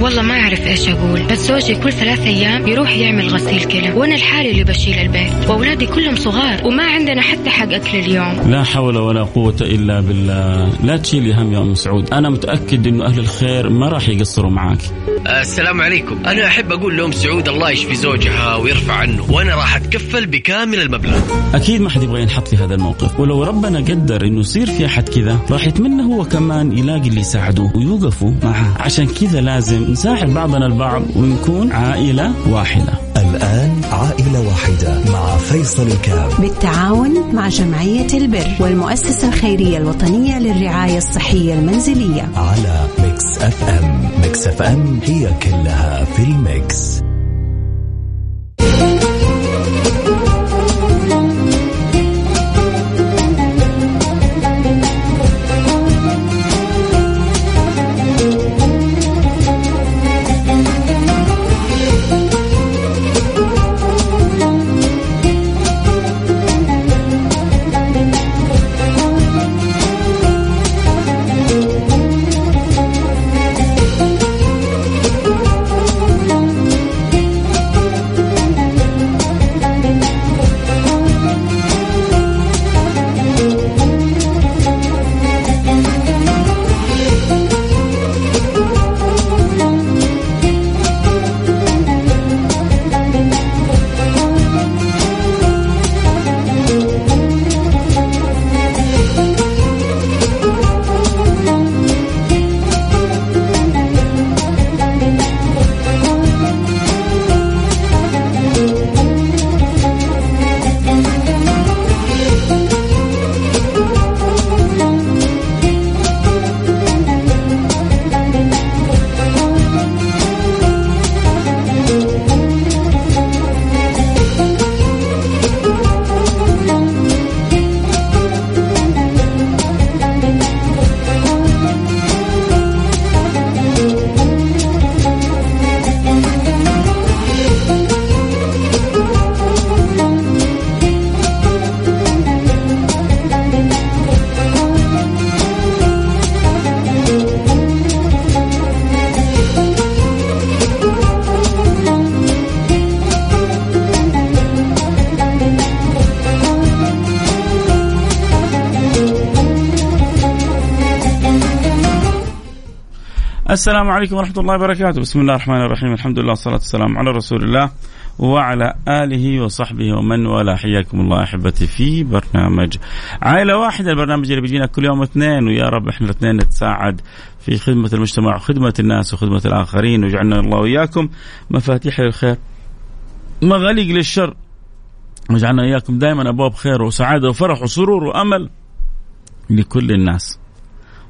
والله ما أعرف إيش أقول بس زوجي كل ثلاث أيام يروح يعمل غسيل كلى وأنا الحالي اللي بشيل البيت وأولادي كلهم صغار وما عندنا حتى حق أكل اليوم. لا حول ولا قوة إلا بالله. لا تشيلي هم يا أم سعود. أنا متأكد أنه أهل الخير ما راح يقصروا معاك. السلام عليكم. أنا أحب أقول لأم سعود الله يشفي زوجها ويرفع عنه وأنا راح أتكفل بكامل المبلغ. أكيد ما حد يبغى ينحط في هذا الموقف. ولو ربنا قدر أنه يصير في أحد كذا راح يتمنى هو كمان يلاقي اللي يساعده ويوقفوا معه. عشان كذا لازم نساعد بعضنا البعض ونكون عائلة واحدة. الآن عائلة واحدة مع فيصل الكام بالتعاون مع جمعية البر والمؤسسة الخيرية الوطنية للرعاية الصحية المنزلية. على Mix FM. Mix FM هي كلها في ال mix. السلام عليكم ورحمة الله وبركاته. بسم الله الرحمن الرحيم. الحمد لله والصلاة والسلام على رسول الله وعلى آله وصحبه ومن والاه. حياكم الله أحبتي في برنامج عائلة واحدة البرنامج اللي بيجينا كل يوم اثنين. ويا رب إحنا الاثنين نتساعد في خدمة المجتمع وخدمة الناس وخدمة الآخرين. وجعلنا الله وإياكم مفاتيح للخير مغاليق للشر. وجعلنا إياكم دائما أبواب خير وسعادة وفرح وسرور وأمل لكل الناس.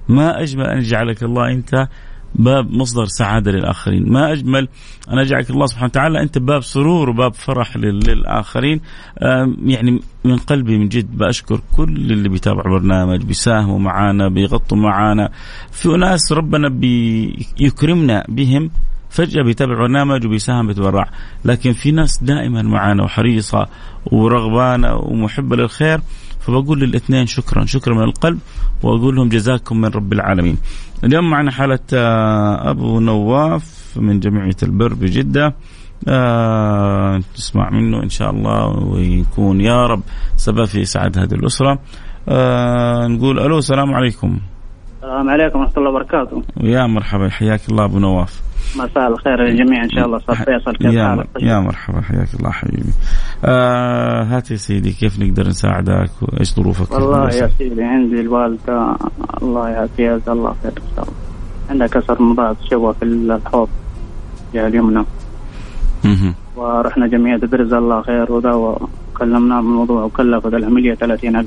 ما أجمل أن يجعلك الله أنت باب مصدر سعادة للآخرين. ما أجمل أن أجعلك الله سبحانه وتعالى أنت باب سرور وباب فرح للآخرين. يعني من قلبي من جد بأشكر كل اللي بيتابع برنامج بيساهموا معنا بيغطوا معنا في ناس ربنا بيكرمنا بهم فجأة بيتابع برنامج وبيساهم بيتبرع. لكن في ناس دائما معنا وحريصة ورغبانة ومحبة للخير فبقول للإثنين شكرا شكرا من القلب وأقول لهم جزاكم من رب العالمين. اليوم معنا حالة آه، أبو نواف من جمعية البر بجدة آه منه إن شاء الله ويكون يا رب سبب في إسعاد هذه الأسرة. آه نقول ألو السلام عليكم. السلام عليكم ورحمة الله وبركاته. ويا مرحبا حياك الله أبو نواف. مساء الخير للجميع إن شاء الله أستاذ فيصل كيف يا حالك؟ يا مرحبا حياك الله حبيبي. آه هات يا سيدي كيف نقدر نساعدك وإيش ظروفك؟ والله يا سيدي عندي الوالدة الله يعافيها جزاها الله خير إن شاء الله. عندها كسر مضاد شبه في الحوض جهه اليمنى. ورحنا جمعية برز الله خير وذا وكلمناه بالموضوع وكلفت العملية 30000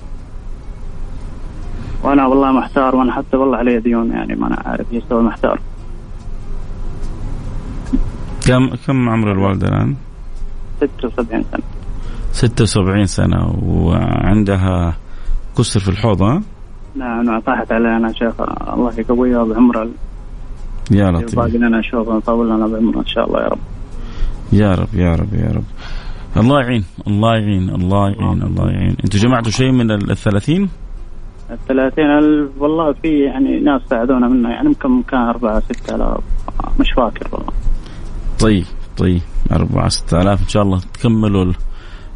وأنا والله محتار وأنا حتى والله علي ديون يعني ما أنا عارف إيش أسوي محتار كم كم عمر الوالدة الآن؟ 76 سنة. 76 سنة وعندها كسر في الحوض ها؟ نعم طاحت علي أنا شيخ الله يقويها بعمرها يا لطيف. باقي لنا أشوف نطول لنا بعمرها إن شاء الله يا رب. يا رب يا رب يا رب. الله يعين الله يعين الله يعين الله يعين. أنتم جمعتوا شيء من ال 30 30000 والله في يعني ناس ساعدونا منه يعني يمكن كان 4 6000 مش فاكر والله. طيب طيب 4 6000 إن شاء الله تكملوا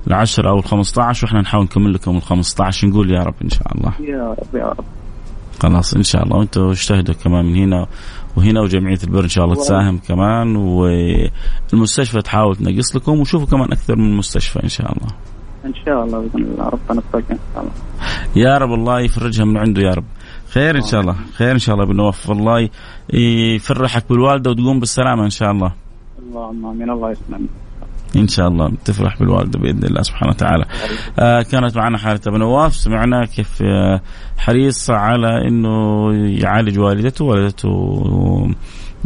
العشر أو ال 15 وإحنا نحاول نكمل لكم ال 15 نقول يا رب إن شاء الله. يا رب يا رب. خلاص إن شاء الله. وأنتم اجتهدوا كمان من هنا وهنا وجمعية البر إن شاء الله تساهم كمان والمستشفى تحاول تنقص لكم وشوفوا كمان أكثر من مستشفى إن شاء الله. إن شاء الله بإذن الله ربنا يوفقنا إن شاء الله. يا رب الله يفرجها من عنده يا رب. خير إن شاء الله، خير إن شاء الله بنوف الله يفرحك بالوالدة وتقوم بالسلامة إن شاء الله. اللهم آمين الله يسلمك. إن شاء الله تفرح بالوالدة بإذن الله سبحانه وتعالى. آه كانت معنا حاله ابو نواف سمعنا كيف آه حريص على إنه يعالج والدته والدته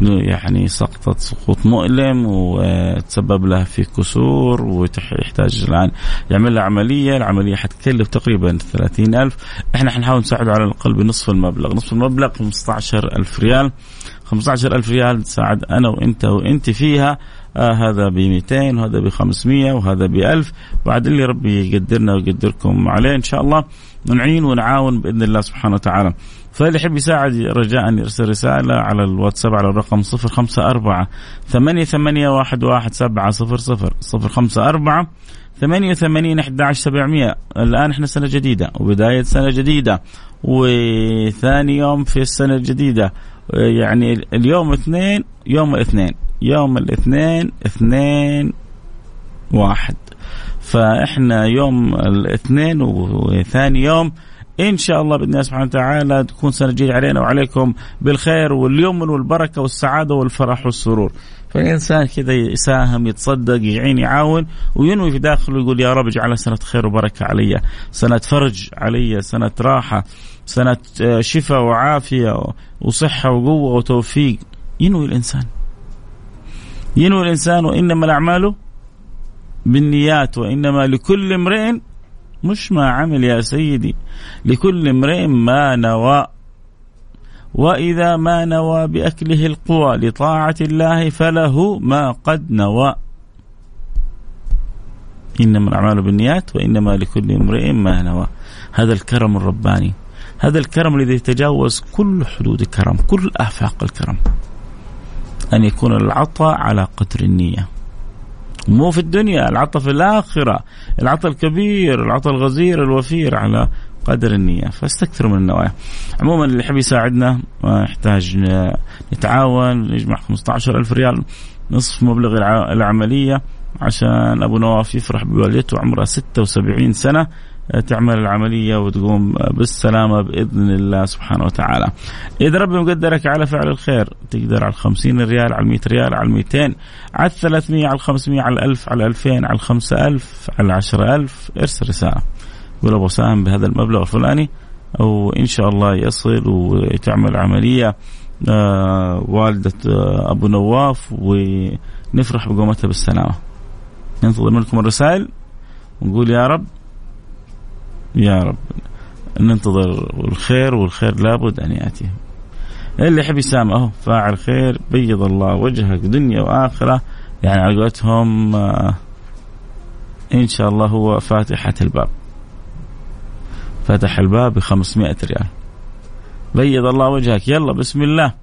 يعني سقطت سقوط مؤلم وتسبب لها في كسور ويحتاج الآن يعمل لها عملية. العملية حتكلف تقريبا ثلاثين ألف. إحنا حنحاول نساعده على الأقل بنصف المبلغ. نصف المبلغ 15 ألف ريال. 15 ألف ريال تساعد أنا وأنت وأنت فيها. آه هذا ب 200 وهذا ب 500 وهذا ب 1000 بعد اللي ربي يقدرنا ويقدركم عليه إن شاء الله. نعين ونعاون بإذن الله سبحانه وتعالى. فاللي يحب يساعد رجاء يرسل رسالة على الواتساب على الرقم 054 ثمانية ثمانية واحد واحد سبعة صفر صفر. صفر خمسة أربعة ثمانية وثمانين أحد عشر سبعمية. الآن إحنا سنة جديدة وبداية سنة جديدة وثاني يوم في السنة الجديدة. يعني اليوم اثنين يوم الاثنين يوم الاثنين اثنين واحد. فإحنا يوم الاثنين وثاني يوم إن شاء الله بإذن الله سبحانه وتعالى تكون سنة جديدة علينا وعليكم بالخير واليمن والبركة والسعادة والفرح والسرور. فالإنسان كذا يساهم يتصدق يعين يعاون وينوي في داخله يقول يا رب اجعلها سنة خير وبركة علي، سنة فرج علي، سنة راحة، سنة شفاء وعافية وصحة وقوة وتوفيق. ينوي الإنسان. ينوي الإنسان وإنما الأعمال بالنيات وإنما لكل امرئ مش ما عمل يا سيدي لكل امرئ ما نوى. وإذا ما نوى بأكله القوى لطاعة الله فله ما قد نوى. إنما الأعمال بالنيات وإنما لكل امرئ ما نوى. هذا الكرم الرباني هذا الكرم الذي يتجاوز كل حدود الكرم كل آفاق الكرم. أن يكون العطاء على قدر النية. مو في الدنيا العطاء في الآخرة العطاء الكبير العطاء الغزير الوفير على قدر النية. فاستكثروا من النوايا. عموما اللي يحب يساعدنا يحتاج نتعاون نجمع 15 ألف ريال نصف مبلغ العملية عشان أبو نواف يفرح بوالدته عمرها 76 سنة. تعمل العملية وتقوم بالسلامة بإذن الله سبحانه وتعالى. إذا ربي مقدرك على فعل الخير تقدر على 50 ريال على 100 ريال على 200 على 300 على 500 على 1000 على 2000 على 5000 على 10000 ارسل رسالة. قول أبو سام بهذا المبلغ الفلاني وان شاء الله يصل وتعمل عملية آه والدة آه أبو نواف ونفرح بقومتها بالسلامة. ننتظر منكم الرسائل ونقول يا رب يا رب. ننتظر الخير والخير لابد أن يأتي. اللي يحب يسامح أهو فاعل خير بيض الله وجهك دنيا وآخرة. يعني على قولتهم آه إن شاء الله هو فاتحة الباب. فتح الباب ب 500 ريال. بيض الله وجهك. يلا بسم الله.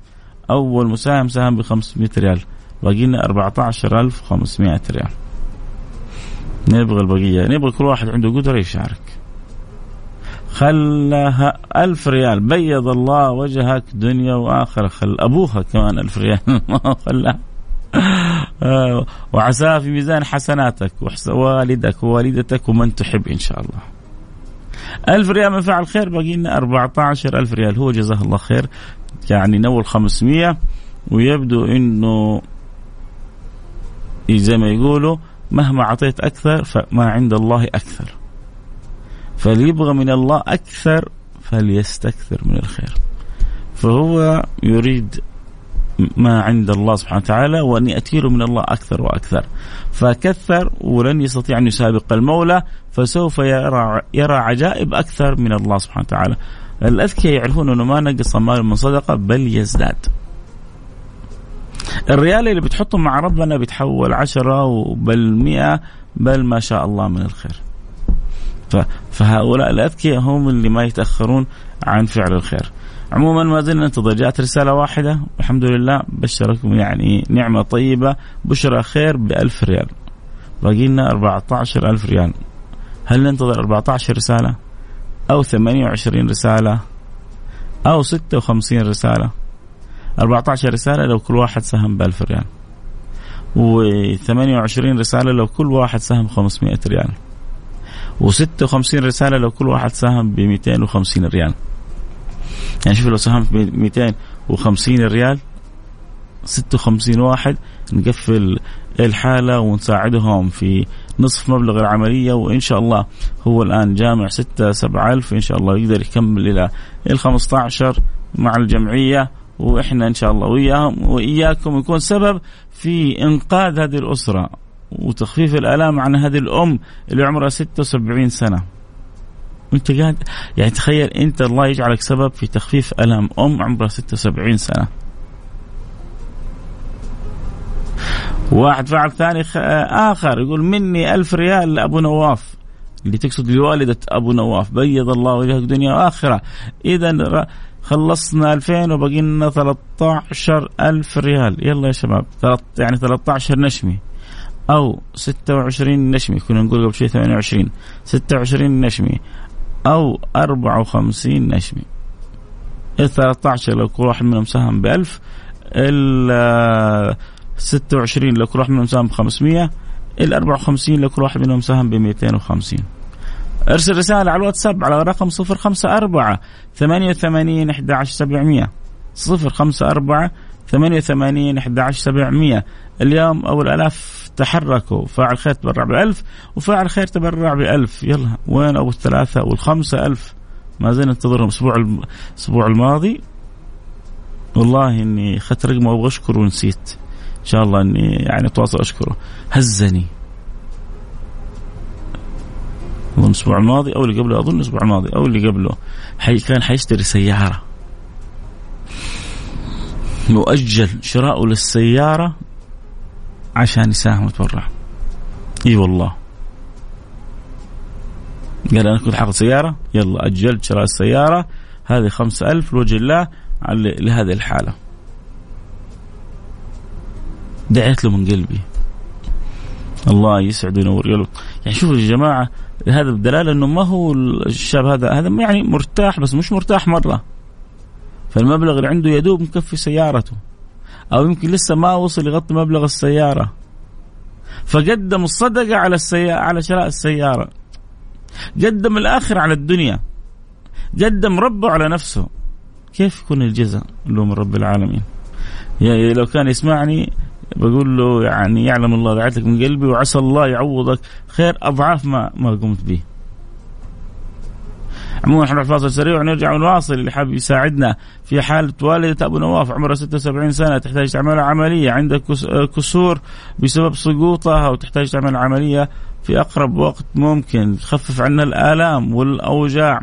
أول مساهم ساهم ب 500 ريال باقي لنا 14500 ريال. نبغى البقية. نبغى كل واحد عنده قدرة يشارك. خلها ألف ريال. بيض الله وجهك دنيا وآخرة. خل أبوها كمان ألف ريال. ما خلاها وعساها في ميزان حسناتك ووالدك ووالدتك ومن تحب إن شاء الله. ألف ريال من فعل خير. باقي لنا 14 ألف ريال. هو جزاه الله خير. يعني نول 500 ويبدو أنه زي ما يقولوا مهما أعطيت أكثر فما عند الله أكثر. فاللي يبغى من الله أكثر فليستكثر من الخير. فهو يريد ما عند الله سبحانه وتعالى وأن يأتي له من الله أكثر وأكثر. فكثر ولن يستطيع أن يسابق المولى فسوف يرى, يرى عجائب أكثر من الله سبحانه وتعالى. الأذكياء يعرفون أنه ما نقص مال من صدقة بل يزداد. الريال اللي بتحطه مع ربنا بيتحول عشرة بل مئة بل ما شاء الله من الخير. فهؤلاء الأذكياء هم اللي ما يتأخرون عن فعل الخير. عموما ما زلنا ننتظر. جاءت رسالة واحدة. الحمد لله. بشركم يعني نعمة طيبة. بشرى خير بألف ريال. باقي لنا 14 ألف ريال. هل ننتظر 14 رسالة؟ أو 28 رسالة؟ أو 56 رسالة؟ 14 رسالة لو كل واحد سهم ب 1000 ريال و28 رسالة لو كل واحد سهم 500 ريال. و56 رسالة لو كل واحد ساهم ب 250 ريال. يعني شوف لو ساهمت ب 250 ريال 56 واحد نقفل الحالة ونساعدهم في نصف مبلغ العملية وإن شاء الله هو الآن جامع 6 7 ألف إن شاء الله يقدر يكمل إلى ال 15 مع الجمعية وإحنا إن شاء الله وياهم وإياكم يكون سبب في إنقاذ هذه الأسرة. وتخفيف الآلام عن هذه الأم اللي عمرها 76 سنة. أنت قاعد يعني تخيل أنت الله يجعلك سبب في تخفيف آلام أم عمرها 76 سنة. واحد فعل ثاني آخر يقول مني ألف ريال لأبو نواف. اللي تقصد لوالدة أبو نواف. بيض الله وجهك دنيا وآخرة. إذا خلصنا 2000 وبقي لنا 13 ألف ريال. يلا يا شباب يعني 13 نشمي. أو 26 نشمي كنا نقول قبل شوي 28 26 نشمي أو 54 نشمي. ال 13 لو كل واحد منهم سهم ب 1000 ال 26 لو كل واحد منهم سهم ب 500 ال 54 لو كل واحد منهم سهم ب 250 أرسل رسالة على الواتساب على رقم 054 88 11700 054 88 11700 اليوم أو الآلاف تحركوا. فاعل خير تبرع بألف وفاعل خير تبرع بألف. يلا وين أبو الثلاثة والخمسة ألف. ما زلنا ننتظرهم الأسبوع الأسبوع الماضي. والله إني أخذت رقمه وأبغى أشكره ونسيت. إن شاء الله إني يعني أتواصل أشكره هزني. أظن الأسبوع الماضي أو اللي قبله أظن الأسبوع الماضي أو اللي قبله. حي كان حيشتري سيارة. مؤجل شراؤه للسيارة عشان يساهم ويتبرع إي والله. قال أنا كنت حاخذ سيارة يلا أجلت شراء السيارة هذه خمسة ألف لوجه الله لهذه الحالة. دعيت له من قلبي. الله يسعد وينور قلبك يعني شوفوا يا جماعة هذا بدلاله إنه ما هو الشاب هذا هذا يعني مرتاح بس مش مرتاح مرة. فالمبلغ اللي عنده يدوب مكفي سيارته. أو يمكن لسه ما وصل يغطي مبلغ السيارة. فقدم الصدقة على السيارة على شراء السيارة. قدم الآخر على الدنيا. قدم ربه على نفسه. كيف يكون الجزاء؟ له من رب العالمين. يعني لو كان يسمعني بقول له يعني يعلم الله دعيت لك من قلبي وعسى الله يعوضك. خير أضعاف ما ما قمت به. عموما حنروح فاصل سريع ونرجع ونواصل. اللي حاب يساعدنا في حالة والدة أبو نواف عمرها 76 سنة تحتاج تعمل عملية. عندك كسور بسبب سقوطها وتحتاج تعمل عملية في أقرب وقت ممكن. تخفف عنا الآلام والأوجاع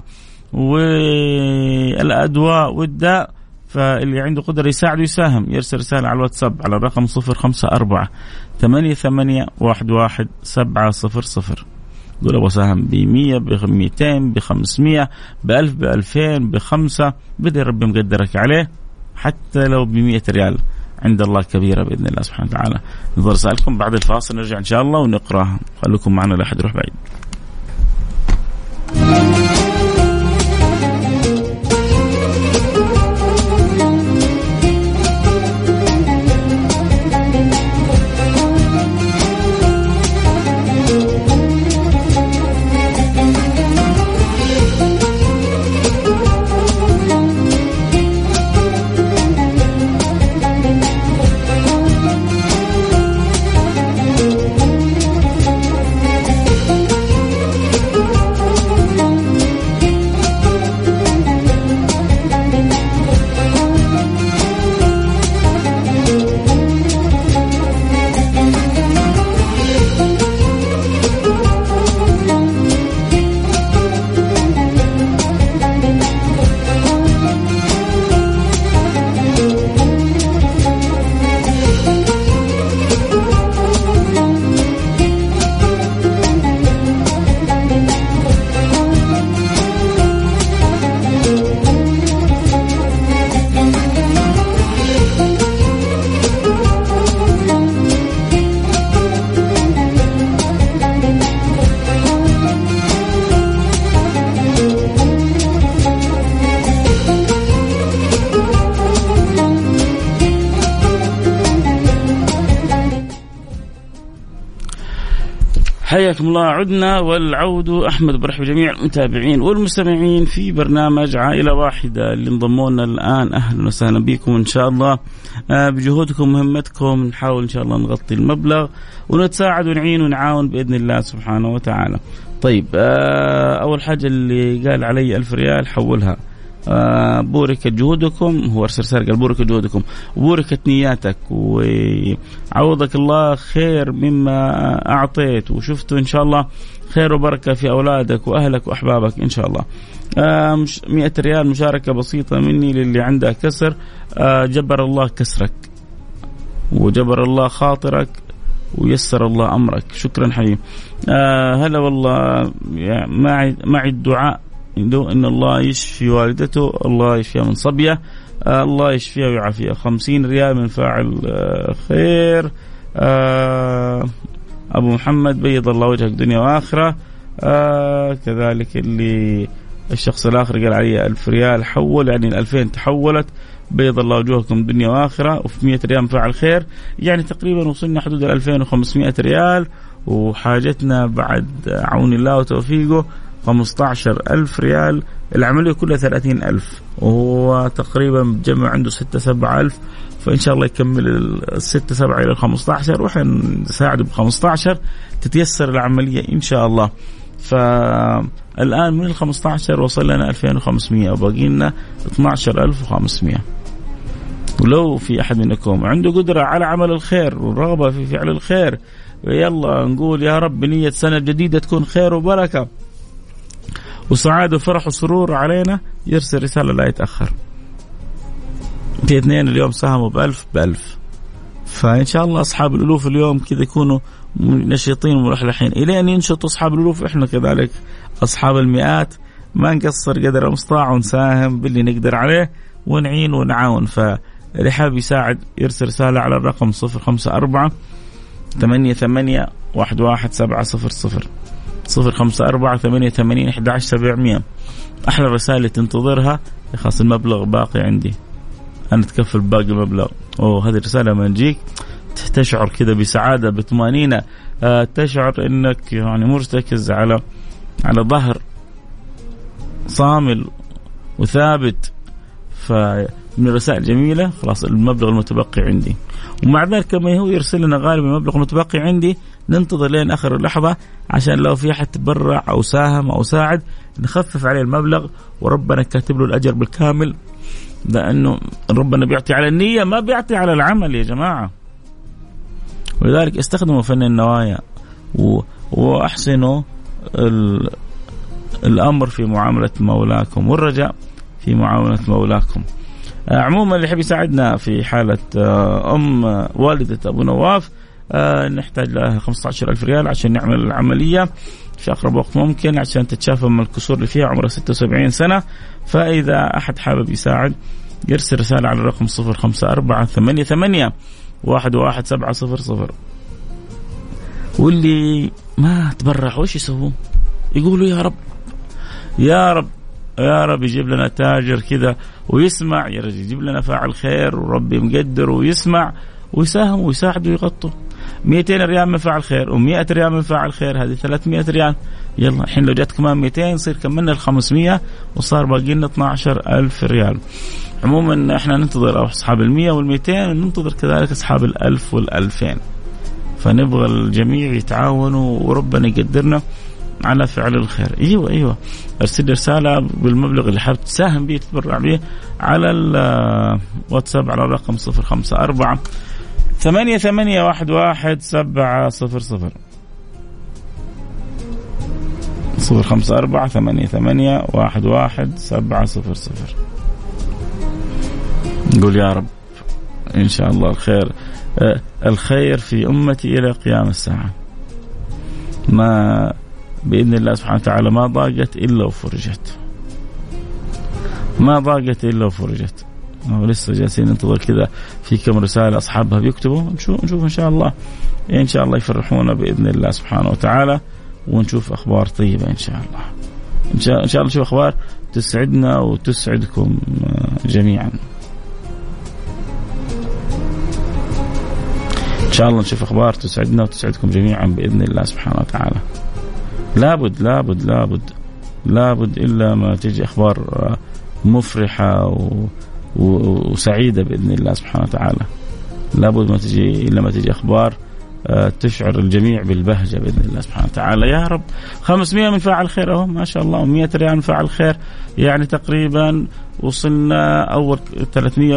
والأدواء والداء. فاللي عنده قدرة يساعده يساهم يرسل رسالة على الواتساب على الرقم 054 88 11 700 يقول أبغى اساهم ب 100 ب 200 ب 500 ب 1000 ب 2000 ب 5 بدا ربي مقدرك عليه حتى لو ب 100 ريال عند الله كبيرة بإذن الله سبحانه وتعالى. نظر رسائلكم بعد الفاصل نرجع إن شاء الله ونقرأها خليكم معنا لا أحد يروح بعيد. الله عدنا والعود أحمد برحب جميع المتابعين والمستمعين في برنامج عائلة واحدة اللي انضموا لنا الآن. أهلا وسهلا بكم إن شاء الله. آه، بجهودكم مهمتكم نحاول إن شاء الله نغطي المبلغ ونتساعد ونعين ونعاون بإذن الله سبحانه وتعالى. طيب آه، أول حاجة اللي قال علي ألف ريال حولها. بوركت جهودكم هو أرسل قال بوركت جهودكم. وبوركت نياتك وعوضك الله خير مما أعطيت وشفته إن شاء الله خير وبركة في أولادك وأهلك وأحبابك إن شاء الله. 100 آه، ريال مشاركة بسيطة مني للي عنده كسر. آه، جبر الله كسرك وجبر الله خاطرك ويسر الله أمرك. شكرا حبيبي هلا والله معي معي الدعاء. إن الله يشفي والدته الله يشفيها من صبيه آه الله يشفيها ويعافيها. خمسين ريال من فاعل آه خير. آه أبو محمد بيض الله وجهك دنيا وآخرة. كذلك اللي الشخص الآخر قال علي ألف ريال حول يعني الألفين تحولت. بيض الله وجوهكم دنيا وآخرة. وفي 100 ريال من فاعل خير. يعني تقريبا وصلنا حدود ال 2500 ريال. وحاجتنا بعد عون الله وتوفيقه 15 ألف ريال. العملية كلها 30 ألف. وهو تقريبا جمع عنده 6 7 ألف. فإن شاء الله يكمل ال 6 7 إلى ال 15 وإحنا نساعده ب 15 تتيسر العملية إن شاء الله. فالآن من ال 15 وصل لنا 2500 وباقي لنا 12500 ولو في أحد منكم عنده قدرة على عمل الخير والرغبة في فعل الخير يلا نقول يا رب نية سنة جديدة تكون خير وبركة. وسعاده وفرح وسرور علينا يرسل رسالة لا يتأخر. في اثنين اليوم ساهموا بألف بألف. فإن شاء الله أصحاب الألوف اليوم كذا يكونوا نشيطين وملحلحين إلى أن ينشطوا أصحاب الألوف إحنا كذلك أصحاب المئات. ما نقصر قدر المستطاع ونساهم باللي نقدر عليه ونعين ونعاون. فاللي حاب يساعد يرسل رسالة على الرقم 054 ثمانية ثمانية واحد واحد سبعة صفر صفر. صفر خمسة أربعة ثمانية ثمانين أحد عشر سبعمية. أحلى الرسائل تنتظرها خلاص المبلغ باقي عندي. أنا أتكفل باقي المبلغ. أوه هذه الرسالة لما تجيك تشعر كذا بسعادة بطمأنينة. آه تشعر أنك يعني مرتكز على على ظهر صامل وثابت. فمن الرسائل الجميلة خلاص المبلغ المتبقي عندي. ومع ذلك كما هو يرسل لنا غالبا المبلغ المتبقي عندي ننتظر لين آخر اللحظة عشان لو في أحد تبرع أو ساهم أو ساعد نخفف عليه المبلغ. وربنا كاتب له الأجر بالكامل. لأنه ربنا بيعطي على النية ما بيعطي على العمل يا جماعة. ولذلك استخدموا فن النوايا و... وأحسنوا ال... الأمر في معاملة مولاكم والرجاء في معاملة مولاكم. آه، عموما اللي يحب يساعدنا في حالة آه، أم والدة أبو نواف آه نحتاج لها 15000 ريال عشان نعمل العملية في أقرب وقت ممكن عشان تتشافى من الكسور اللي فيها عمرها 76 سنة فإذا أحد حابب يساعد يرسل رسالة على الرقم 054 88 11700 واللي ما تبرع وش يسووا؟ يقولوا يا رب يا رب يا رب يجيب لنا تاجر كذا ويسمع يا رجل يجيب لنا فاعل خير وربي مقدر ويسمع ويساهم ويساعد ويغطوا 200 ريال من فاعل خير و100 ريال من فاعل خير هذه 300 ريال. يلا الحين لو جت كمان 200 يصير كملنا ال 500 وصار باقي لنا 12000 ريال. عموما إحنا ننتظر أصحاب ال 100 وال 200 وننتظر كذلك أصحاب ال 1000 وال 2000 فنبغى الجميع يتعاونوا وربنا يقدرنا. على فعل الخير. أيوه أيوه. ارسل رسالة بالمبلغ اللي حابب تساهم به تتبرع به على الواتساب على الرقم 054 ثمانية ثمانية واحد واحد سبعة صفر صفر. صفر خمسة أربعة ثمانية ثمانية واحد واحد سبعة صفر صفر. نقول يا رب إن شاء الله الخير آه، الخير في أمتي إلى قيام الساعة. ما بإذن الله سبحانه وتعالى ما ضاقت إلا وفرجت. ما ضاقت إلا وفرجت. ولسه جالسين ننتظر كذا في كم رسالة أصحابها بيكتبوا نشوف نشوف إن شاء الله. إن شاء الله يفرحونا بإذن الله سبحانه وتعالى ونشوف أخبار طيبة إن شاء الله. إن شاء, إن شاء الله نشوف أخبار تسعدنا وتسعدكم جميعا. شاء الله نشوف أخبار تسعدنا وتسعدكم جميعا بإذن الله سبحانه وتعالى. لابد لابد لابد لابد إلا ما تجي أخبار مفرحة و... وسعيدة بإذن الله سبحانه وتعالى. لابد ما تجي إلا ما تجي أخبار تشعر الجميع بالبهجة بإذن الله سبحانه وتعالى. يا رب 500 من فاعل خير أهو ما شاء الله 100 ريال من فاعل خير. يعني تقريبا وصلنا أول 300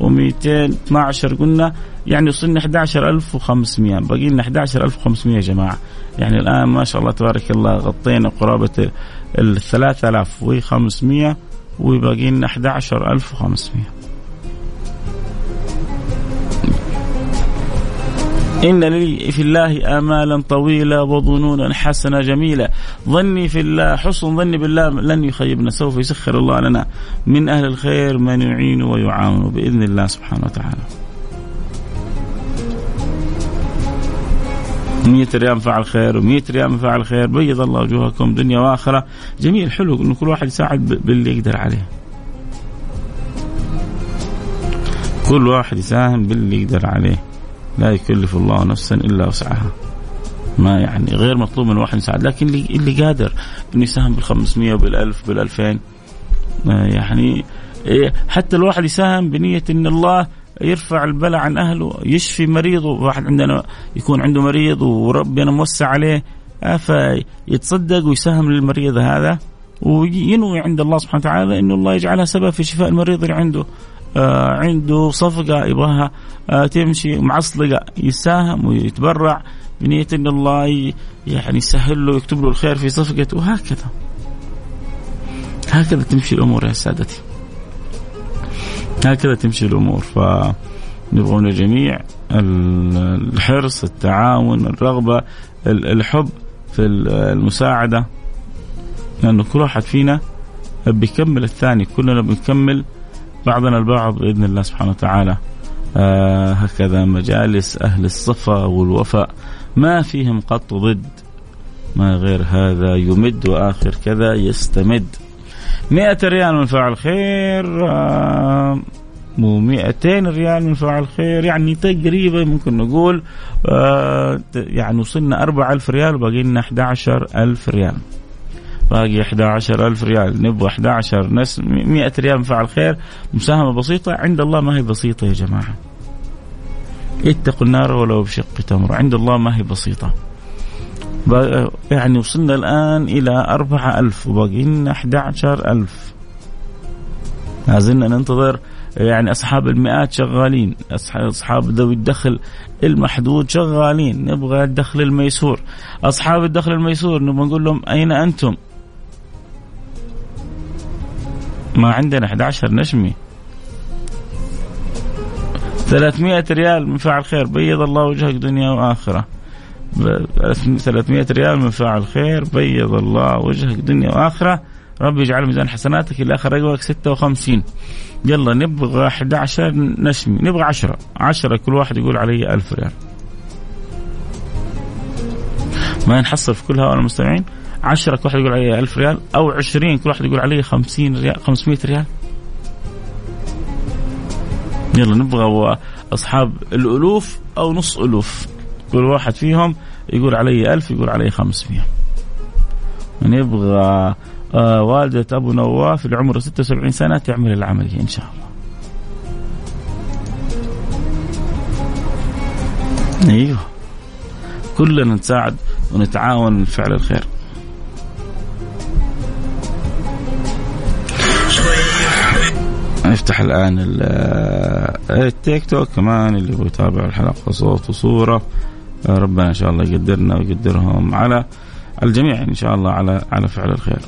و200 12 قلنا يعني وصلنا 11500 باقي لنا 11500 يا جماعة. يعني الآن ما شاء الله تبارك الله غطينا قرابة ال 3500 وباقي لنا 11500 إن لي في الله آمالا طويلة وظنونا حسنة جميلة ظني في الله حسن ظني بالله لن يخيبنا سوف يسخر الله لنا. من أهل الخير من يعين ويعاون بإذن الله سبحانه وتعالى. 100 ريال فعل خير و100 ريال فعل خير. بيض الله وجوهكم دنيا وآخرة. جميل حلو إنه كل واحد يساعد باللي يقدر عليه. كل واحد يساهم باللي يقدر عليه. لا يكلف الله نفسا إلا وسعها. ما يعني غير مطلوب من واحد يساعد. لكن اللي اللي قادر انه يساهم بال 500 وبال 1000 وبال 2000 يعني إيه، حتى الواحد يساهم بنية إن الله يرفع البلاء عن أهله يشفي مريضه. واحد عندنا يكون عنده مريض وربنا موسع عليه آه، فيتصدق ويساهم للمريض هذا وينوي عند الله سبحانه وتعالى انه الله يجعلها سبب في شفاء المريض اللي عنده. آه عنده صفقة يبغاها آه تمشي معصلقة يساهم ويتبرع بنية أن الله يعني يسهل له ويكتب له الخير في صفقته وهكذا. هكذا تمشي الأمور يا سادتي. هكذا تمشي الأمور. فنبغى من الجميع الحرص التعاون الرغبة الحب في المساعدة. لأنه كل واحد فينا بيكمل الثاني كلنا بنكمل بعضنا البعض بإذن الله سبحانه وتعالى آه هكذا مجالس أهل الصفا والوفاء ما فيهم قط ضد ما غير هذا يمد وآخر كذا يستمد. مئة ريال من فاعل خير آه و200 ريال من فاعل خير يعني تقريبا ممكن نقول آه يعني وصلنا 4000 ريال وباقي لنا 11000 ريال. باقي 11000 ريال. نبغى 11 ناس 100 ريال فعل خير. مساهمة بسيطة. عند الله ما هي بسيطة يا جماعة. اتقوا النار ولو بشق تمر. عند الله ما هي بسيطة. يعني وصلنا الآن إلى 4000 وباقي. لنا 11000 ما زلنا ننتظر. يعني أصحاب المئات شغالين. أصحاب ذوي الدخل المحدود شغالين. نبغى الدخل الميسور. أصحاب الدخل الميسور نبغى نقول لهم أين أنتم؟ ما عندنا 11 نشمي 300 ريال من فاعل خير. بيض الله وجهك دنيا وآخرة. 300 ريال من فاعل خير. بيض الله وجهك دنيا وآخرة. ربي يجعل ميزان حسناتك إلى آخر رقمك 56 يلا نبغى 11 نشمي نبغى 10 10 كل واحد يقول علي 1000 ريال. ما نحصل في كل هؤلاء المستمعين؟ 10 كل واحد يقول علي 1000 ريال أو 20 كل واحد يقول علي 50 ريال 500 ريال. يلا نبغى أصحاب الألوف أو نص ألوف. كل واحد فيهم يقول علي 1000 يقول علي 500 نبغى آه والدة أبو نواف اللي عمره 76 سنة تعمل العملية إن شاء الله. أيوه. كلنا نساعد ونتعاون لفعل الخير. نفتح الآن التيك توك كمان اللي هو يتابع الحلقة صوت وصورة ربنا إن شاء الله يقدرنا ويقدرهم على الجميع إن شاء الله على على فعل الخير.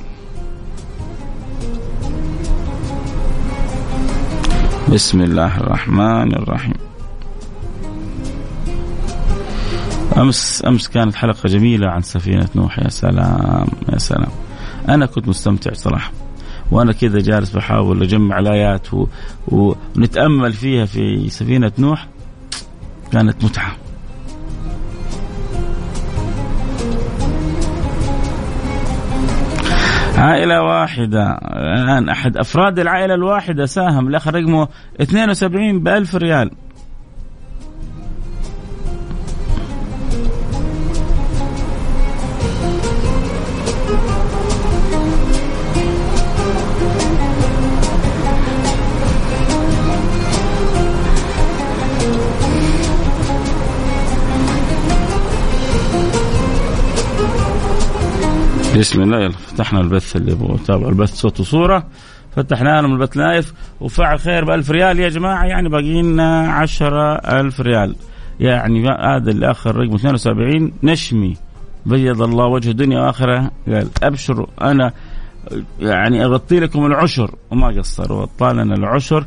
بسم الله الرحمن الرحيم. أمس أمس كانت حلقة جميلة عن سفينة نوح يا سلام يا سلام. أنا كنت مستمتع صراحة. وأنا كذا جالس بحاول أجمع الآيات و... ونتأمل فيها في سفينة نوح. كانت متعة. عائلة واحدة. الآن أحد أفراد العائلة الواحدة ساهم الأخ رقمه 72 بألف ريال. بسم الله يلا فتحنا البث اللي يتابعوا البث صوت وصورة. فتحنا لهم البث live وفعل خير بألف ريال يا جماعة يعني باقي لنا عشرة ألف ريال. يعني هذا اللي آخر رقم 72 نشمي بيض الله وجه الدنيا وآخرة. قال أبشروا أنا يعني أغطي لكم العشر. وما قصر وطالنا العشر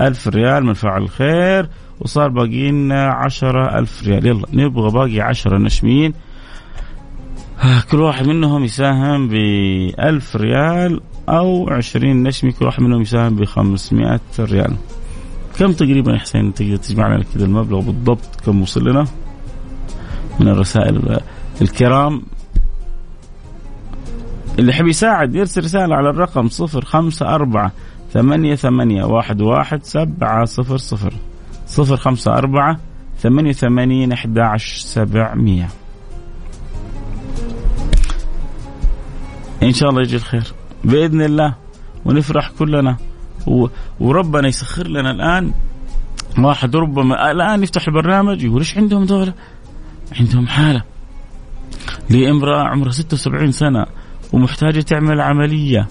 ألف ريال من فعل خير. وصار باقي لنا عشرة ألف ريال. يلا نبغى باقي عشرة نشميين. كل واحد منهم يساهم بألف ريال أو عشرين نشمي كل واحد منهم يساهم بخمسمائة ريال. كم تقريبا يا حسين تقدر تجمع لنا كذا المبلغ بالضبط؟ كم وصل لنا؟ من الرسائل الكرام. اللي يحب يساعد يرسل رسالة على الرقم صفر خمسة أربعة ثمانية ثمانية واحد واحد سبعة صفر صفر. صفر خمسة أربعة ثمانية ثمانين أحد عشر سبعمية. إن شاء الله يجي الخير. بإذن الله ونفرح كلنا. و... وربنا يسخر لنا الآن. واحد ربما الآن يفتح البرنامج يقول إيش عندهم دولة؟ عندهم حالة. لإمرأة عمرها 76 سنة ومحتاجة تعمل عملية.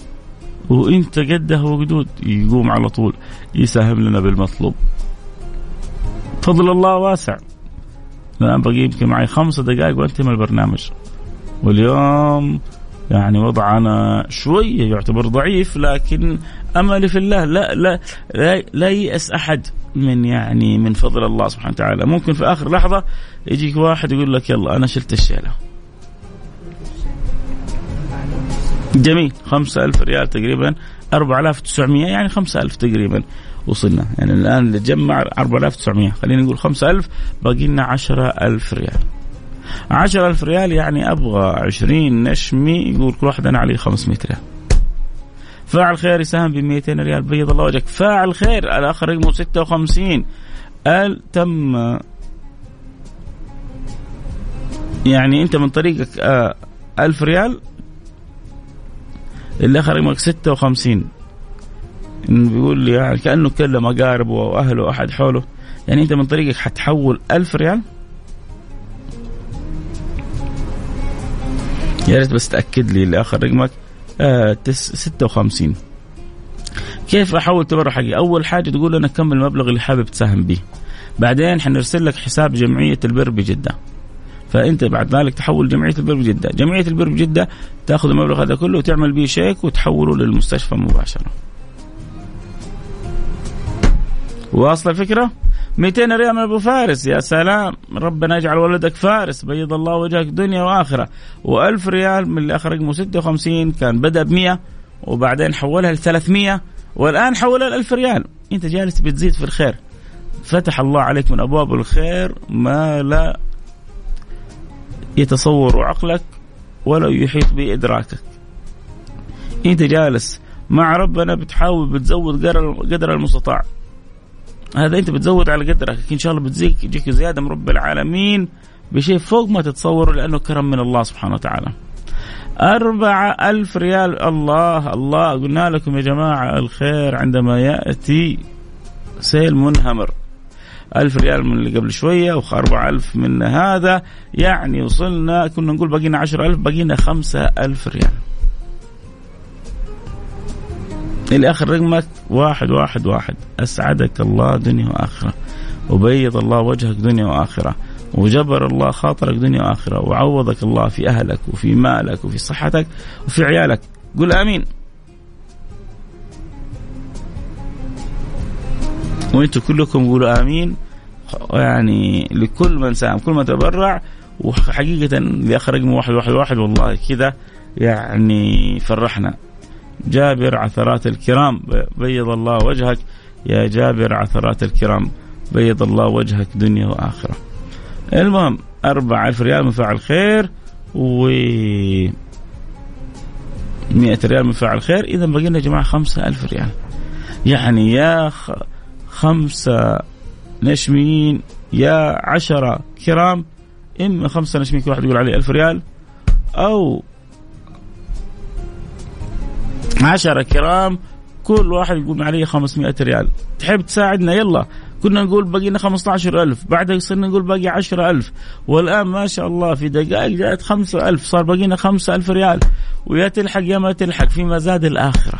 وإنت قدها وقدود يقوم على طول. يساهم لنا بالمطلوب. فضل الله واسع. الآن باقي يمكن معي خمس دقائق وأنتهي البرنامج. واليوم يعني وضعنا شوية يعتبر ضعيف لكن أملي في الله لا لا لا, لا ييأس أحد من يعني من فضل الله سبحانه وتعالى. ممكن في آخر لحظة يجيك واحد يقول لك يلا أنا شلت الشيلة. جميل. خمسة ألف ريال تقريبا. أربعة آلاف تسعمية يعني خمسة ألف تقريبا وصلنا. يعني الآن أربعة آلاف تسعمية. خلينا نقول خمسة ألف باقي لنا عشرة ألف ريال. عشرة ألف ريال يعني أبغى عشرين نشمي يقول كل واحد أنا عليه 500 ريال. فاعل خير يساهم ب 200 ريال بيض الله وجهك. فاعل خير الآخر رقمه 56 ال تم يعني أنت من طريقك آه، ألف ريال؟ اللي اخر رقمك 56 انه بيقول لي يعني كأنه كلم أقاربه أو أهله أحد حوله. يعني أنت من طريقك حتحول ألف ريال؟ يا ريت بس تأكد لي اللي اخر رقمك آه 56 كيف أحول تبرع حقي؟ أول حاجة تقول أنا كم المبلغ اللي حابب تساهم به. بعدين حنرسل لك حساب جمعية البر بجدة. فأنت بعد ذلك تحول جمعية البر بجدة، جمعية البر بجدة تأخذ المبلغ هذا كله وتعمل به شيك وتحوله للمستشفى مباشرة. واصل الفكرة؟ 200 ريال من أبو فارس. يا سلام. ربنا يجعل ولدك فارس. بيض الله وجهك دنيا وآخرة. و1000 ريال من اللي اخر رقمه 56 كان بدأ ب 100 وبعدين حولها ل 300 والآن حولها ل 1000 ريال. أنت جالس بتزيد في الخير. فتح الله عليك من أبواب الخير ما لا يتصور عقلك ولا يحيط بإدراكك. أنت جالس مع ربنا بتحاول بتزود قدر المستطاع. هذا انت بتزود على قدرك ان شاء الله بتزيك يجيك زيادة من رب العالمين بشيء فوق ما تتصور لأنه كرم من الله سبحانه وتعالى. أربعة ألف ريال. الله الله. قلنا لكم يا جماعة الخير عندما يأتي سيل منهمر. ألف ريال من اللي قبل شوية وأربعة ألف من هذا. يعني وصلنا كنا نقول بقينا عشر ألف بقينا خمسة ألف ريال. إلى آخر رقمك. واحد واحد واحد. أسعدك الله دنيا وآخرة. وبيض الله وجهك دنيا وآخرة. وجبر الله خاطرك دنيا وآخرة. وعوضك الله في أهلك وفي مالك وفي صحتك وفي عيالك. قل آمين. وأنتم كلكم قولوا آمين. يعني لكل من ساهم كل من تبرع. وحقيقة لآخر رقم واحد واحد واحد. والله كذا يعني فرحنا. جابر عثرات الكرام بيض الله وجهك. يا جابر عثرات الكرام بيض الله وجهك دنيا وآخرة. المهم أربعة ألف ريال من فاعل خير و مئة ريال من فاعل خير. إذا بقينا يا جماعة خمسة ألف ريال. يعني يا خ... خمسة نشمين يا عشرة كرام. إما خمسة نشمين كل واحد يقول عليه ألف ريال أو عشرة كرام كل واحد يقول علي 500 ريال. تحب تساعدنا؟ يلا. كنا نقول باقي لنا 15000 بعدها صرنا نقول باقي 10000 والآن ما شاء الله في دقائق جاءت 5000 صار باقي لنا 5000 ريال. ويا تلحق يا ما تلحق في مزاد الآخرة.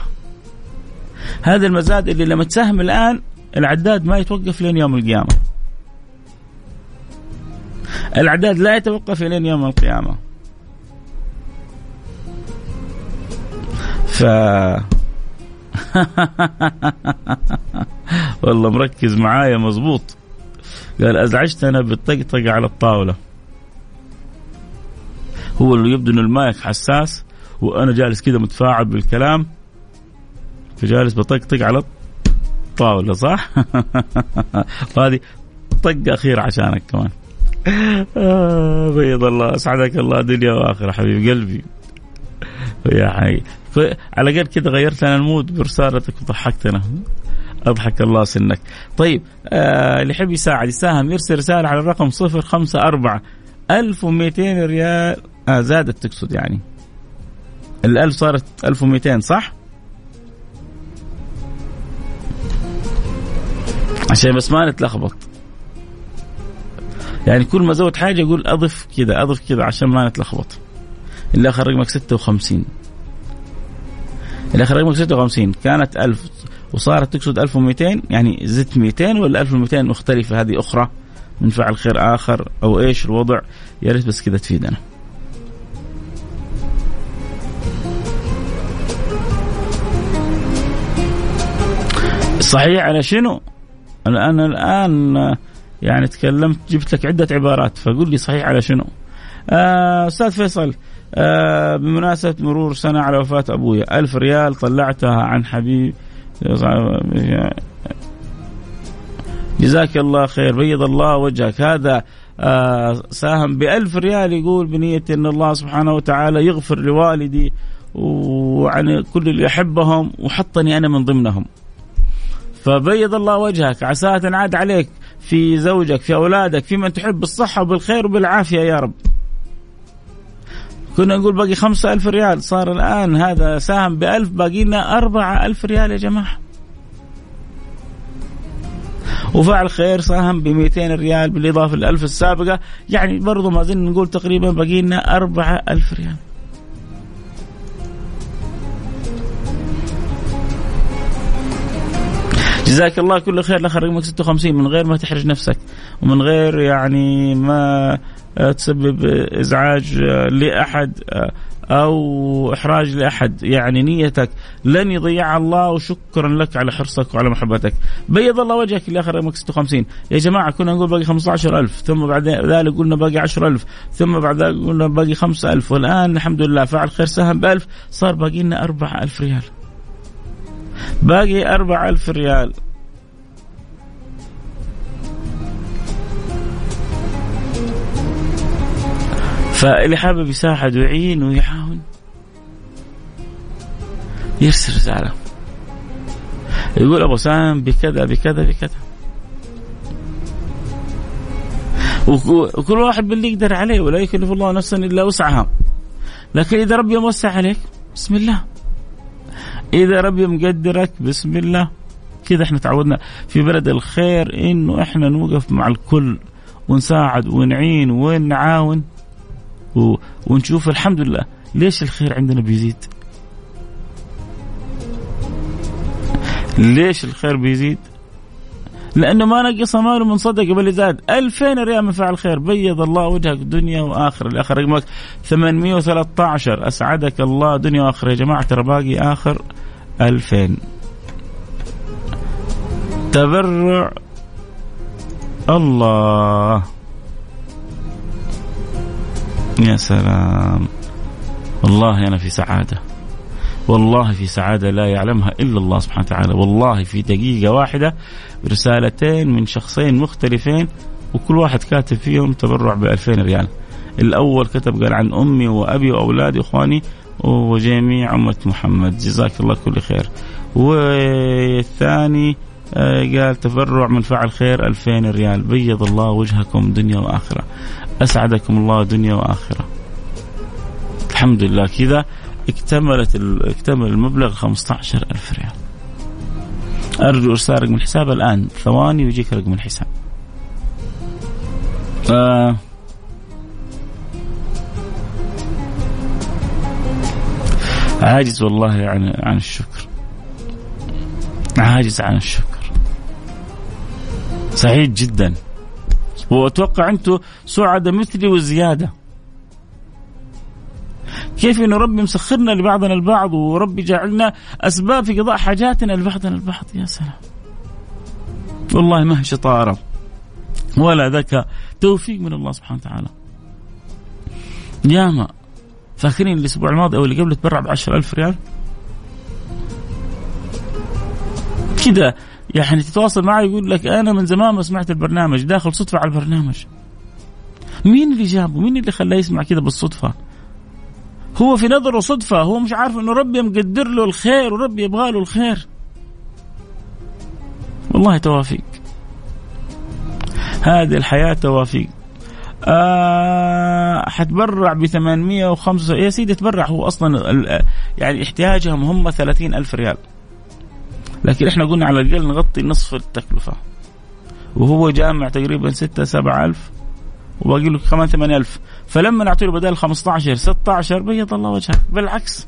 هذا المزاد اللي لما تساهم الآن العداد ما يتوقف لين يوم القيامة. العداد لا يتوقف لين يوم القيامة. والله مركز معايا مزبوط قال ازعجتنا بالطقطقة على الطاولة. هو اللي يبدو انه المايك حساس وأنا جالس كذا متفاعل بالكلام فجالس بطقطق على الطاولة صح؟ هذه طقة أخيرة عشانك كمان. آه بيض الله أسعدك الله دنيا وآخرة حبيب قلبي. يا حي. على الاقل كذا غيرت لنا المود برسالتك وضحكتنا أضحك الله سنك. طيب آه اللي يحب يساعد يساهم يرسل رسالة على الرقم 054 1200 ريال. آه زادت تقصد يعني. ال1000 صارت 1200 صح؟ عشان بس ما نتلخبط. يعني كل ما زود حاجة يقول أضف كذا أضف كذا عشان ما نتلخبط. اللي آخر رقمك 56 اللي اخر رقمك 56 كانت 1000 وصارت تقصد 1200 يعني زدت 200 ولا 1200 مختلفة هذه أخرى من فعل خير آخر أو إيش الوضع يا ريت بس كذا تفيدنا صحيح على شنو؟ أنا الآن يعني تكلمت جبت لك عدة عبارات فقول لي صحيح على شنو؟ آه أستاذ فيصل آه بمناسبة مرور سنة على وفاة أبويا ألف ريال طلعتها عن حبيب. جزاك الله خير بيض الله وجهك. هذا آه ساهم بألف ريال يقول بنية أن الله سبحانه وتعالى يغفر لوالدي وعن كل اللي أحبهم وحطني أنا من ضمنهم. فبيض الله وجهك. عساها تنعاد عليك في زوجك في أولادك في من تحب بالصحة وبالخير وبالعافية يا رب. كنا نقول باقي خمسة ألف ريال. صار الآن هذا ساهم بألف باقي لنا أربعة ألف ريال يا جماعة. وفعل خير ساهم ب 200 ريال بالإضافة للألف السابقة. يعني برضو ما زلنا نقول تقريبا باقي لنا أربعة ألف ريال. جزاك الله كل خير. لك رقمك 56 من غير ما تحرج نفسك. ومن غير يعني ما تسبب إزعاج لأحد أو إحراج لأحد. يعني نيتك لن يضيعها الله وشكرا لك على حرصك وعلى محبتك. بيض الله وجهك إلى اخر رقمك 56 يا جماعة كنا نقول باقي 15000 ثم بعد ذلك قلنا باقي 10000 ثم بعد ذلك قلنا باقي 5000 والآن الحمد لله فعل خير سهم ب 1000 صار باقي لنا 4000 ريال. باقي 4000 ريال. فاللي حابب يساعد ويعين ويعاون يرسل رسالة. يقول أبو سام بكذا بكذا بكذا. وكل واحد باللي يقدر عليه ولا يكلف الله نفسا إلا وسعها. لكن إذا ربي موسع عليك بسم الله. إذا ربي مقدرك بسم الله. كذا إحنا تعودنا في بلد الخير إنه إحنا نوقف مع الكل ونساعد ونعين ونعاون. و... ونشوف الحمد لله. ليش الخير عندنا بيزيد؟ ليش الخير بيزيد؟ لأنه ما نقص ماله من صدقه بل زاد 2000 ريال من فعل خير. بيض الله وجهك دنيا وآخرة. الآخر رقمك 813 أسعدك الله دنيا وآخرة يا جماعة. ترى باقي آخر 2000 تبرع. الله. يا سلام. والله أنا في سعادة. والله في سعادة لا يعلمها إلا الله سبحانه وتعالى. والله في دقيقة واحدة رسالتين من شخصين مختلفين وكل واحد كاتب فيهم تبرع ب 2000 ريال. الأول كتب قال عن أمي وأبي وأولادي وإخواني وجميع أمة محمد. جزاك الله كل خير. والثاني قال تبرع من فعل خير 2000 ريال. بيض الله وجهكم دنيا وآخرة. أسعدكم الله دنيا وآخرة. الحمد لله. كذا اكتملت اكتمل المبلغ 15000 ريال. أرجو إرسال رقم الحساب الآن. ثواني ويجيك رقم الحساب. آه. عاجز والله عن عن الشكر. عاجز عن الشكر. سعيد جدا. وأتوقع أنتم سعداء مثلي وزيادة. كيف انه ربي مسخرنا لبعضنا البعض وربي جعلنا أسباب في قضاء حاجاتنا لبعضنا البعض؟ يا سلام. والله ما هي شطارة. ولا ذكاء توفيق من الله سبحانه وتعالى. ياما فاكرين الأسبوع الماضي أو اللي قبله تبرع ب ألف ريال؟ كذا يعني تتواصل معي يقول لك أنا من زمان ما سمعت البرنامج داخل صدفة على البرنامج. مين اللي جابه؟ مين اللي خلاه يسمع كذا بالصدفة؟ هو في نظره صدفة هو مش عارف إنه ربي مقدر له الخير وربي يبغى له الخير. والله توافيق. هذه الحياة توافيق. آه حتبرع ب 805 يا سيدي تبرع. هو أصلا يعني احتياجهم هم 30 ألف ريال. لكن إحنا قلنا على الأقل نغطي نصف التكلفة. وهو جامع تقريبا 6 7 ألف وباقي له كمان 8 ألف. فلما نعطي له بدل 15 16 بيض الله وجهك. بالعكس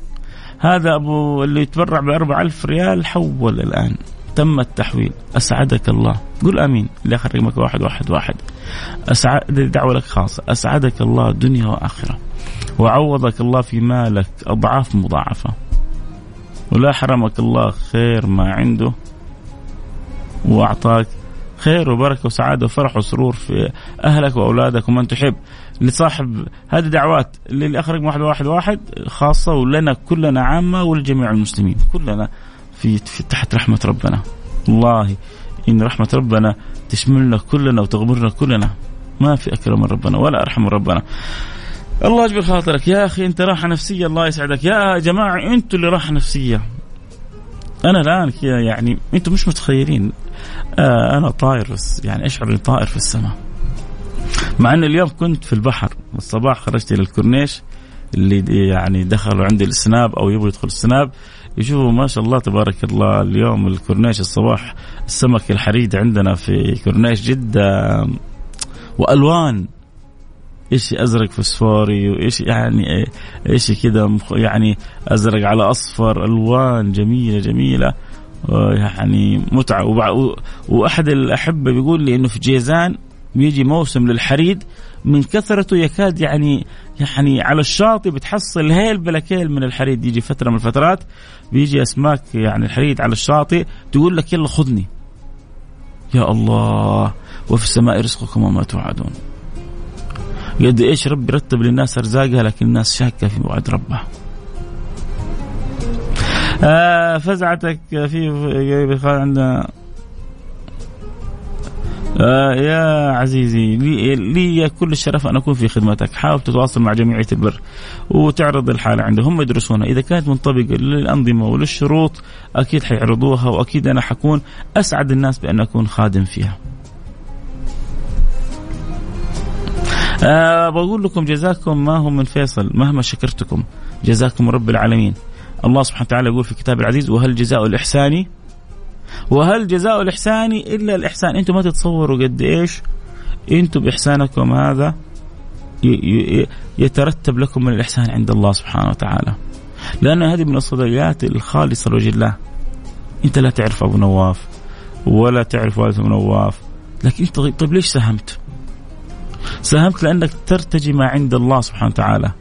هذا أبو اللي يتبرع ب 4000 ريال حول الآن. تم التحويل. أسعدك الله. قل آمين. اللي آخر رقمك واحد واحد واحد. أسعد دعوة لك خاصة. أسعدك الله دنيا وآخرة. وعوضك الله في مالك أضعاف مضاعفة. ولا حرمك الله خير ما عنده وأعطاك خير وبركة وسعادة وفرح وسرور في أهلك وأولادك ومن تحب. لصاحب هذه دعوات اللي اخرج واحد واحد واحد خاصة ولنا كلنا عامة ولجميع المسلمين كلنا في, في تحت رحمة ربنا. والله إن رحمة ربنا تشملنا كلنا وتغمرنا كلنا. ما في أكرم من ربنا ولا أرحم من ربنا. الله يجبر خاطرك. يا أخي أنت راحة نفسية. الله يسعدك. يا جماعة أنتوا اللي راحة نفسية. أنا الآن يعني أنتم مش متخيلين. آه أنا طاير بس يعني اشعر اني طائر في السماء؟ مع إن اليوم كنت في البحر. الصباح خرجت إلى الكورنيش. اللي يعني دخلوا عندي السناب أو يبغوا يدخلوا السناب. يشوفوا ما شاء الله تبارك الله اليوم الكورنيش الصباح السمك الحريد عندنا في كورنيش جدة وألوان. إيش أزرق فسفوري وإيش يعني إيش كذا يعني أزرق على أصفر ألوان جميلة جميلة. يعني متعة. وأحد الأحبة بيقول لي إنه في جيزان بيجي موسم للحريد من كثرته يكاد يعني يعني على الشاطئ بتحصل هيل بلا كيل من الحريد. يجي فترة من الفترات بيجي أسماك يعني الحريد على الشاطئ تقول لك يلا خذني. يا الله. وفي السماء رزقكم وما توعدون. قد إيش ربي رتب للناس أرزاقها لكن الناس شاكة في وعد ربها. آه فزعتك في عندنا. آه يا عزيزي لي, لي كل الشرف أن أكون في خدمتك، حاول تتواصل مع جمعيه البر وتعرض الحالة عندهم يدرسونها، إذا كانت منطبقة للأنظمة وللشروط أكيد حيعرضوها وأكيد أنا حكون أسعد الناس بأن أكون خادم فيها. أه بقول لكم جزاكم ما هو من فيصل مهما شكرتكم جزاكم رب العالمين. الله سبحانه وتعالى يقول في كتاب العزيز وهل جزاء الإحسان؟ وهل جزاء الإحسان إلا الإحسان؟ أنتم ما تتصوروا قد إيش؟ أنتم بإحسانكم هذا يترتب لكم من الإحسان عند الله سبحانه وتعالى. لأن هذه من الصدقات الخالصة لوجه الله. أنت لا تعرف أبو نواف ولا تعرف والد أبو نواف. لكن أنت طيب ليش ساهمت؟ ساهمت لأنك ترتجي ما عند الله سبحانه وتعالى.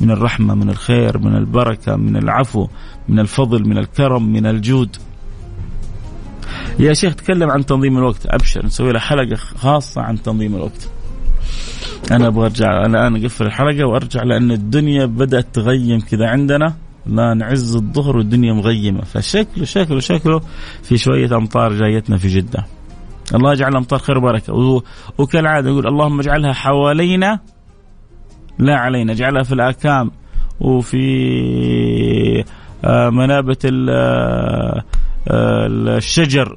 من الرحمة من الخير من البركة من العفو من الفضل من الكرم من الجود. يا شيخ تكلم عن تنظيم الوقت. أبشر نسوي له حلقة خاصة عن تنظيم الوقت. أنا أبغى أرجع أنا الآن أقفل الحلقة وأرجع لأن الدنيا بدأت تغيم كذا عندنا. لا نعز الظهر والدنيا مغيمة. فشكله شكله شكله في شوية أمطار جايتنا في جدة. الله يجعل الأمطار خير وبركة. وكالعادة يقول اللهم اجعلها حوالينا لا علينا. اجعلها في الاكام وفي آه، منابت آه، الشجر.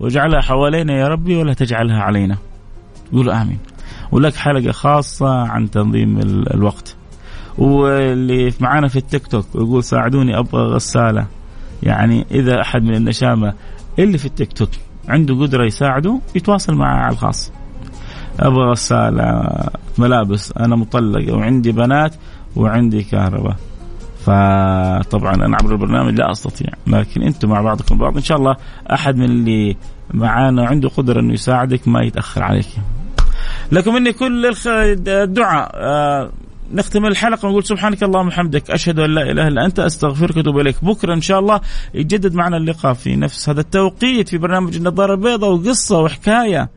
واجعلها حوالينا يا ربي ولا تجعلها علينا. قولوا آمين. ولك حلقة خاصة عن تنظيم الوقت. واللي معانا في التيك توك يقول ساعدوني أبغى غسالة. يعني إذا أحد من النشامة اللي في التيك توك عنده قدرة يساعده يتواصل معه على الخاص أبغى غساله ملابس أنا مطلق وعندي بنات وعندي كهرباء. فطبعا أنا عبر البرنامج لا أستطيع لكن أنتم مع بعضكم بعض إن شاء الله أحد من اللي معانا عنده قدرة إنه يساعدك ما يتأخر عليك. لكم مني كل الدعاء. آه نختم الحلقة ونقول سبحانك اللهم وبحمدك أشهد أن لا إله إلا أنت أستغفرك وأتوب إليك. بكرة إن شاء الله يجدد معنا اللقاء في نفس هذا التوقيت في برنامج النظارة البيضاء وقصة وحكاية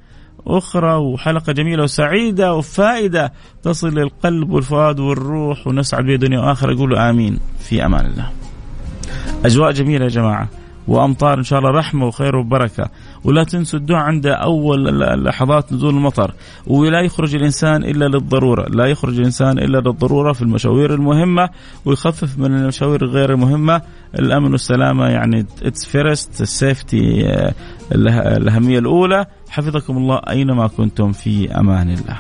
أخرى وحلقة جميلة وسعيدة وفائدة تصل للقلب والفؤاد والروح ونسعد بها دنيا وآخرة. قولوا آمين. في أمان الله. أجواء جميلة يا جماعة. وأمطار إن شاء الله رحمة وخير وبركة. ولا تنسوا الدعاء عند أول لحظات نزول المطر. ولا يخرج الإنسان إلا للضرورة. لا يخرج الإنسان إلا للضرورة في المشاوير المهمة ويخفف من المشاوير الغير المهمه الأمن والسلامة يعني it's first ال safety الأهمية الأولى. حفظكم الله أينما كنتم في أمان الله.